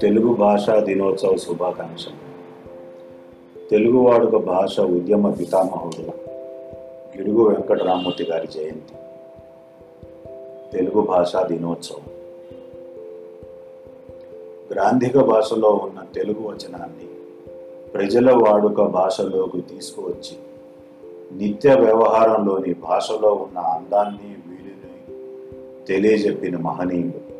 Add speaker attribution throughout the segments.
Speaker 1: తెలుగు భాషా దినోత్సవ శుభాకాంక్షలు. తెలుగు వాడుక భాష ఉద్యమ పితామహుడు గిడుగు వెంకటరామూర్తి గారి జయంతి. తెలుగు భాషా దినోత్సవం. గ్రాంధిక భాషలో ఉన్న తెలుగు వచనాన్ని ప్రజల వాడుక భాషలోకి తీసుకువచ్చి నిత్య వ్యవహారంలోని భాషలో ఉన్న అందాన్ని తెలియజెప్పిన మహనీయుడు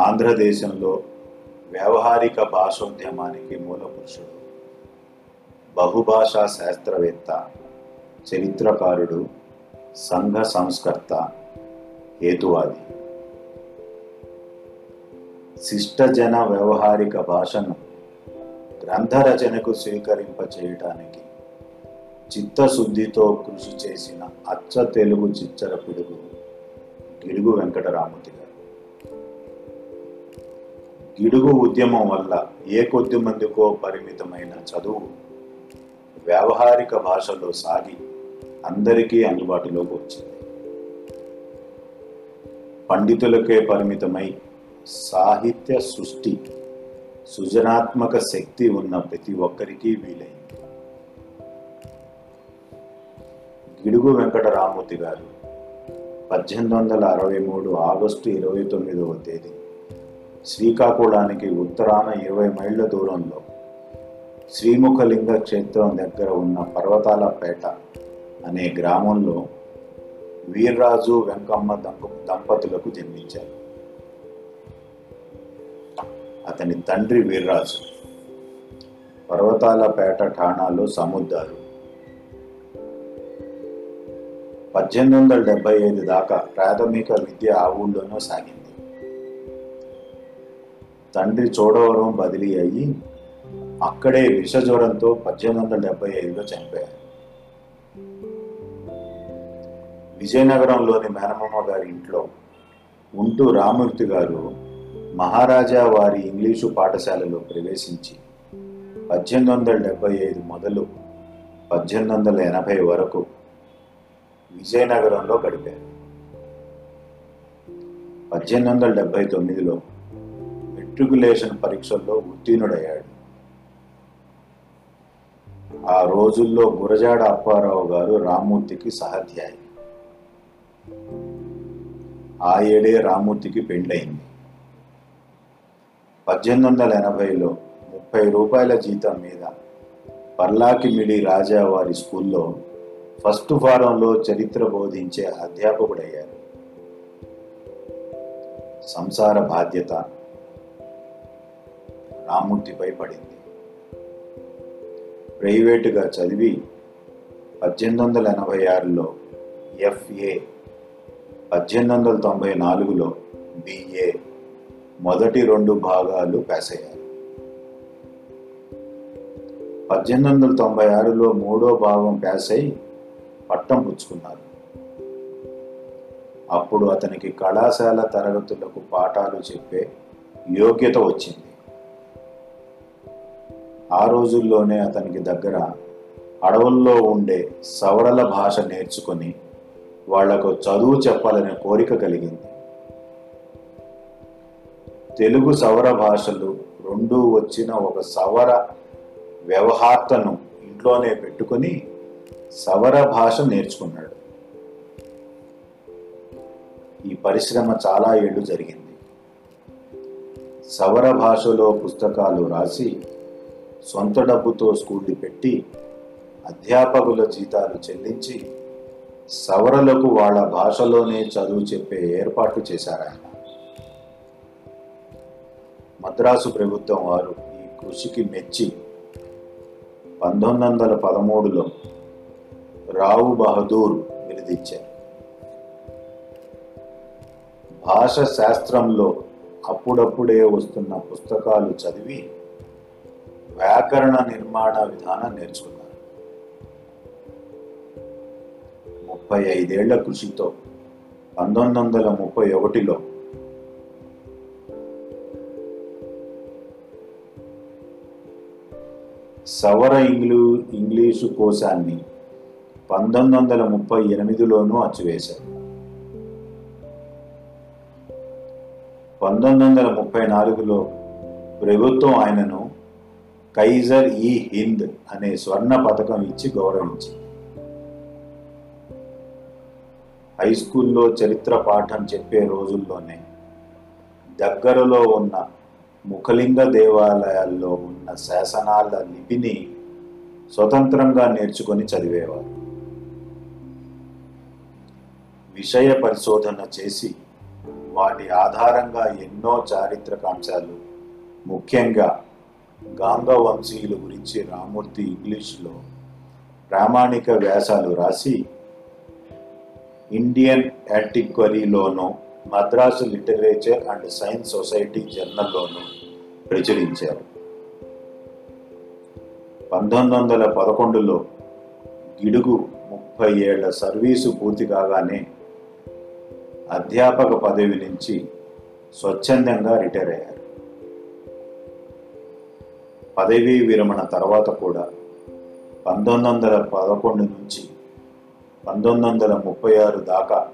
Speaker 1: ఆంధ్రదేశంలో వ్యావహారిక భాషోద్యమానికి మూలపురుషుడు బహుభాషా శాస్త్రవేత్త చరిత్రకారుడు సంఘ సంస్కర్త హేతువాది. శిష్టజన వ్యవహారిక భాషను గ్రంథరచనకు స్వీకరింప చేయటానికి చిత్తశుద్ధితో కృషి చేసిన అచ్చ తెలుగు చిచ్చర పిడుగు గిడుగు వెంకటరామతి గారు. గిడుగు ఉద్యమం వల్ల ఏ కొద్ది మందికో పరిమితమైన చదువు వ్యావహారిక భాషలో సాగి అందరికీ అందుబాటులోకి వచ్చింది. పండితులకే పరిమితమై సాహిత్య సృష్టి సృజనాత్మక శక్తి ఉన్న ప్రతి ఒక్కరికి వీలైంది. గిడుగు వెంకటరామూర్తి గారు పద్దెనిమిది వందల అరవై మూడు ఆగస్టు ఇరవై తొమ్మిదవ తేదీ శ్రీకాకుళానికి ఉత్తరాన ఇరవై మైళ్ళ దూరంలో శ్రీముఖలింగ క్షేత్రం దగ్గర ఉన్న పర్వతాలపేట అనే గ్రామంలో వీర్రాజు వెంకమ్మ దంప దంపతులకు జన్మించారు. అతని తండ్రి వీర్రాజు పర్వతాలపేట ఠాణాలో సముద్రాలు పద్దెనిమిది వందల డెబ్బై ఐదు దాకా ప్రాథమిక విద్య ఆ ఊళ్ళోనూ సాగింది. తండ్రి చోడవరం బదిలీ అయ్యి అక్కడే విషజ్వరంతో పద్దెనిమిది వందల డెబ్బై ఐదులో చనిపోయారు. విజయనగరంలోని మేనమామ గారి ఇంట్లో ఉంటూ రామూర్తి గారు మహారాజా వారి ఇంగ్లీషు పాఠశాలలో ప్రవేశించి పద్దెనిమిది వందల డెబ్బై ఐదు మొదలు పద్దెనిమిది వందల ఎనభై వరకు విజయనగరంలో గడిపారు. పద్దెనిమిది వందల డెబ్బై తొమ్మిదిలో మెట్రికులేషన్ పరీక్షల్లో ఉత్తీర్ణుడయ్యాడు. ఆ రోజుల్లో గురజాడ అప్పారావు గారు రామ్మూర్తికి సహాధ్యాయి ఆ ఏడే రామ్మూర్తికి పెండ్లయింది. పద్దెనిమిది వందల ఎనభైలో ముప్పై రూపాయల జీతం మీద పర్లాకిమిడి రాజా వారి స్కూల్లో ఫస్ట్ ఫారంలో చరిత్ర బోధించే అధ్యాపకుడయ్యారు. సంసార బాధ్యత. రామూర్తిపై పడింది ప్రైవేటుగా చదివి పద్దెనిమిది వందల ఎనభై ఆరులో ఎఫ్ఏ పద్దెనిమిది వందల తొంభై నాలుగులో బిఏ మొదటి రెండు భాగాలు పాస్ అయ్యారు పద్దెనిమిది వందల తొంభై ఆరులో మూడో భాగం పాస్ అయి పట్టం పుచ్చుకున్నారు. అప్పుడు అతనికి కళాశాల తరగతులకు పాఠాలు చెప్పే యోగ్యత వచ్చింది. ఆ రోజుల్లోనే అతనికి దగ్గర అడవుల్లో ఉండే సవరల భాష నేర్చుకొని వాళ్ళకు చదువు చెప్పాలనే కోరిక కలిగింది. తెలుగు సవర భాషలు రెండూ వచ్చిన ఒక సవర వ్యవహార్తను ఇంట్లోనే పెట్టుకుని సవర భాష నేర్చుకున్నాడు. ఈ పరిశ్రమ చాలా ఏళ్ళు జరిగింది. సవర భాషలో పుస్తకాలు రాసి సొంత డబ్బుతో స్కూళ్ళు పెట్టి అధ్యాపకుల జీతాలు చెల్లించి సవరలకు వాళ్ళ భాషలోనే చదువు చెప్పే ఏర్పాట్లు చేశారాయన మద్రాసు ప్రభుత్వం వారు ఈ కృషికి మెచ్చి పంతొమ్మిది వందల పదమూడులో రావు బహదూర్ విరుదిచ్చారు భాష శాస్త్రంలో అప్పుడప్పుడే వస్తున్న పుస్తకాలు చదివి వ్యాకరణ నిర్మాణ విధానం నేర్చుకున్నారు. ముప్పై ఐదేళ్ళ కృషితో పంతొమ్మిది వందల ముప్పై ఒకటిలో సవర ఇంగ్లీ ఇంగ్లీషు కోశాన్ని పంతొమ్మిది వందల ముప్పై ఎనిమిదిలోనూ అచ్చివేశారు. పంతొమ్మిది వందల ముప్పై నాలుగులో ప్రభుత్వం ఆయనను కైజర్ ఈ హింద్ అనే స్వర్ణ పథకం ఇచ్చి గౌరవించింది. హై స్కూల్లో చరిత్ర పాఠం చెప్పే రోజుల్లోనే దగ్గరలో ఉన్న ముఖలింగ దేవాలయాల్లో ఉన్న శాసనాల లిపిని స్వతంత్రంగా నేర్చుకొని చదివేవారు. విషయ పరిశోధన చేసి వాటి ఆధారంగా ఎన్నో చారిత్రక అంశాలు ముఖ్యంగా గాంగ వంశీయుల గురించి రామూర్తి ఇంగ్లీష్లో ప్రామాణిక వ్యాసాలు రాసి Indian యాంటిక్వరీలోనూ Madras literature and science society జర్నల్లోనూ ప్రచురించారు. పంతొమ్మిది వందల పదకొండులో గిడుగు ముప్పై ఏళ్ళ సర్వీసు పూర్తి కాగానే అధ్యాపక పదవి నుంచి స్వచ్ఛందంగా రిటైర్ అయ్యారు. పదవీ విరమణ తర్వాత కూడా పంతొమ్మిది వందల పదకొండు నుంచి పంతొమ్మిది వందల ముప్పై ఆరు దాకా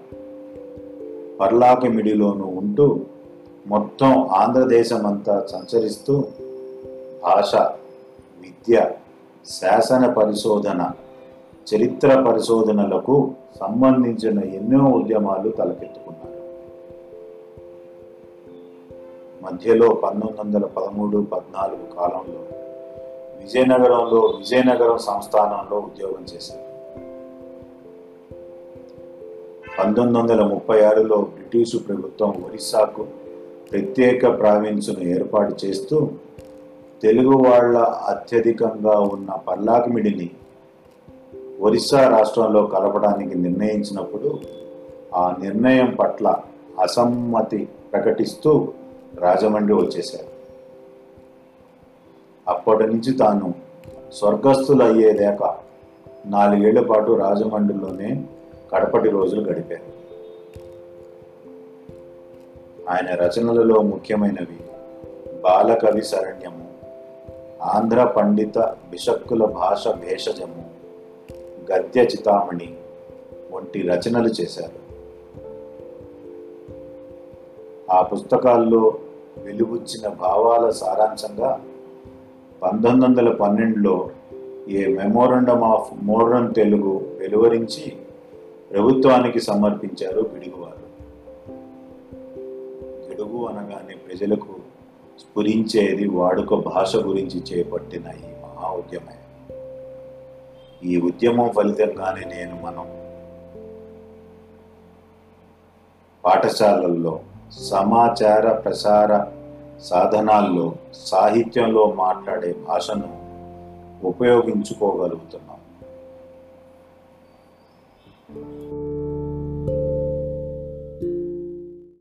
Speaker 1: పర్లాకిమిడిలోనూ ఉంటూ మొత్తం ఆంధ్రదేశం అంతా సంచరిస్తూ భాష విద్య శాసన పరిశోధన చరిత్ర పరిశోధనలకు సంబంధించిన ఎన్నో ఉద్యమాలు తలకెత్తుకున్నారు మధ్యలో పంతొమ్మిది వందల పదమూడు పద్నాలుగు కాలంలో విజయనగరంలో విజయనగరం సంస్థానంలో ఉద్యోగం చేశారు. పంతొమ్మిది వందల ముప్పై ఆరులో బ్రిటిషు ప్రభుత్వం ఒరిస్సాకు ప్రత్యేక ప్రావిన్సును ఏర్పాటు చేస్తూ తెలుగు వాళ్ళ అత్యధికంగా ఉన్న పల్లాకిమిడిని ఒరిస్సా రాష్ట్రంలో కలపడానికి నిర్ణయించినప్పుడు ఆ నిర్ణయం పట్ల అసమ్మతి ప్రకటిస్తూ రాజమండ్రి వచ్చేశారు. అప్పటి నుంచి తాను స్వర్గస్థులయ్యేదాకా నాలుగేళ్ళ పాటు రాజమండ్రిలోనే కడపటి రోజులు గడిపారు ఆయన రచనలలో ముఖ్యమైనవి బాలకవి శరణ్యము ఆంధ్ర పండిత బిషక్కుల భాష భేషజము గద్య చితామణి వంటి రచనలు చేశారు. ఆ పుస్తకాల్లో వెలుగుచ్చిన భావాల సారాంశంగా పంతొమ్మిది వందల పన్నెండులో a memorandum of modern Telugu వెలువరించి ప్రభుత్వానికి సమర్పించారు పిడుగువారు. తెలుగు అనగానే ప్రజలకు స్ఫురించేది వాడుక భాష గురించి చేపట్టిన ఈ మహా ఉద్యమే. ఈ ఉద్యమం ఫలితంగానే నేను మనం పాఠశాలల్లో సమాచార ప్రసార సాధనాల్లో సాహిత్యంలో మాట్లాడే భాషను ఉపయోగించుకోగలుగుతున్నాం.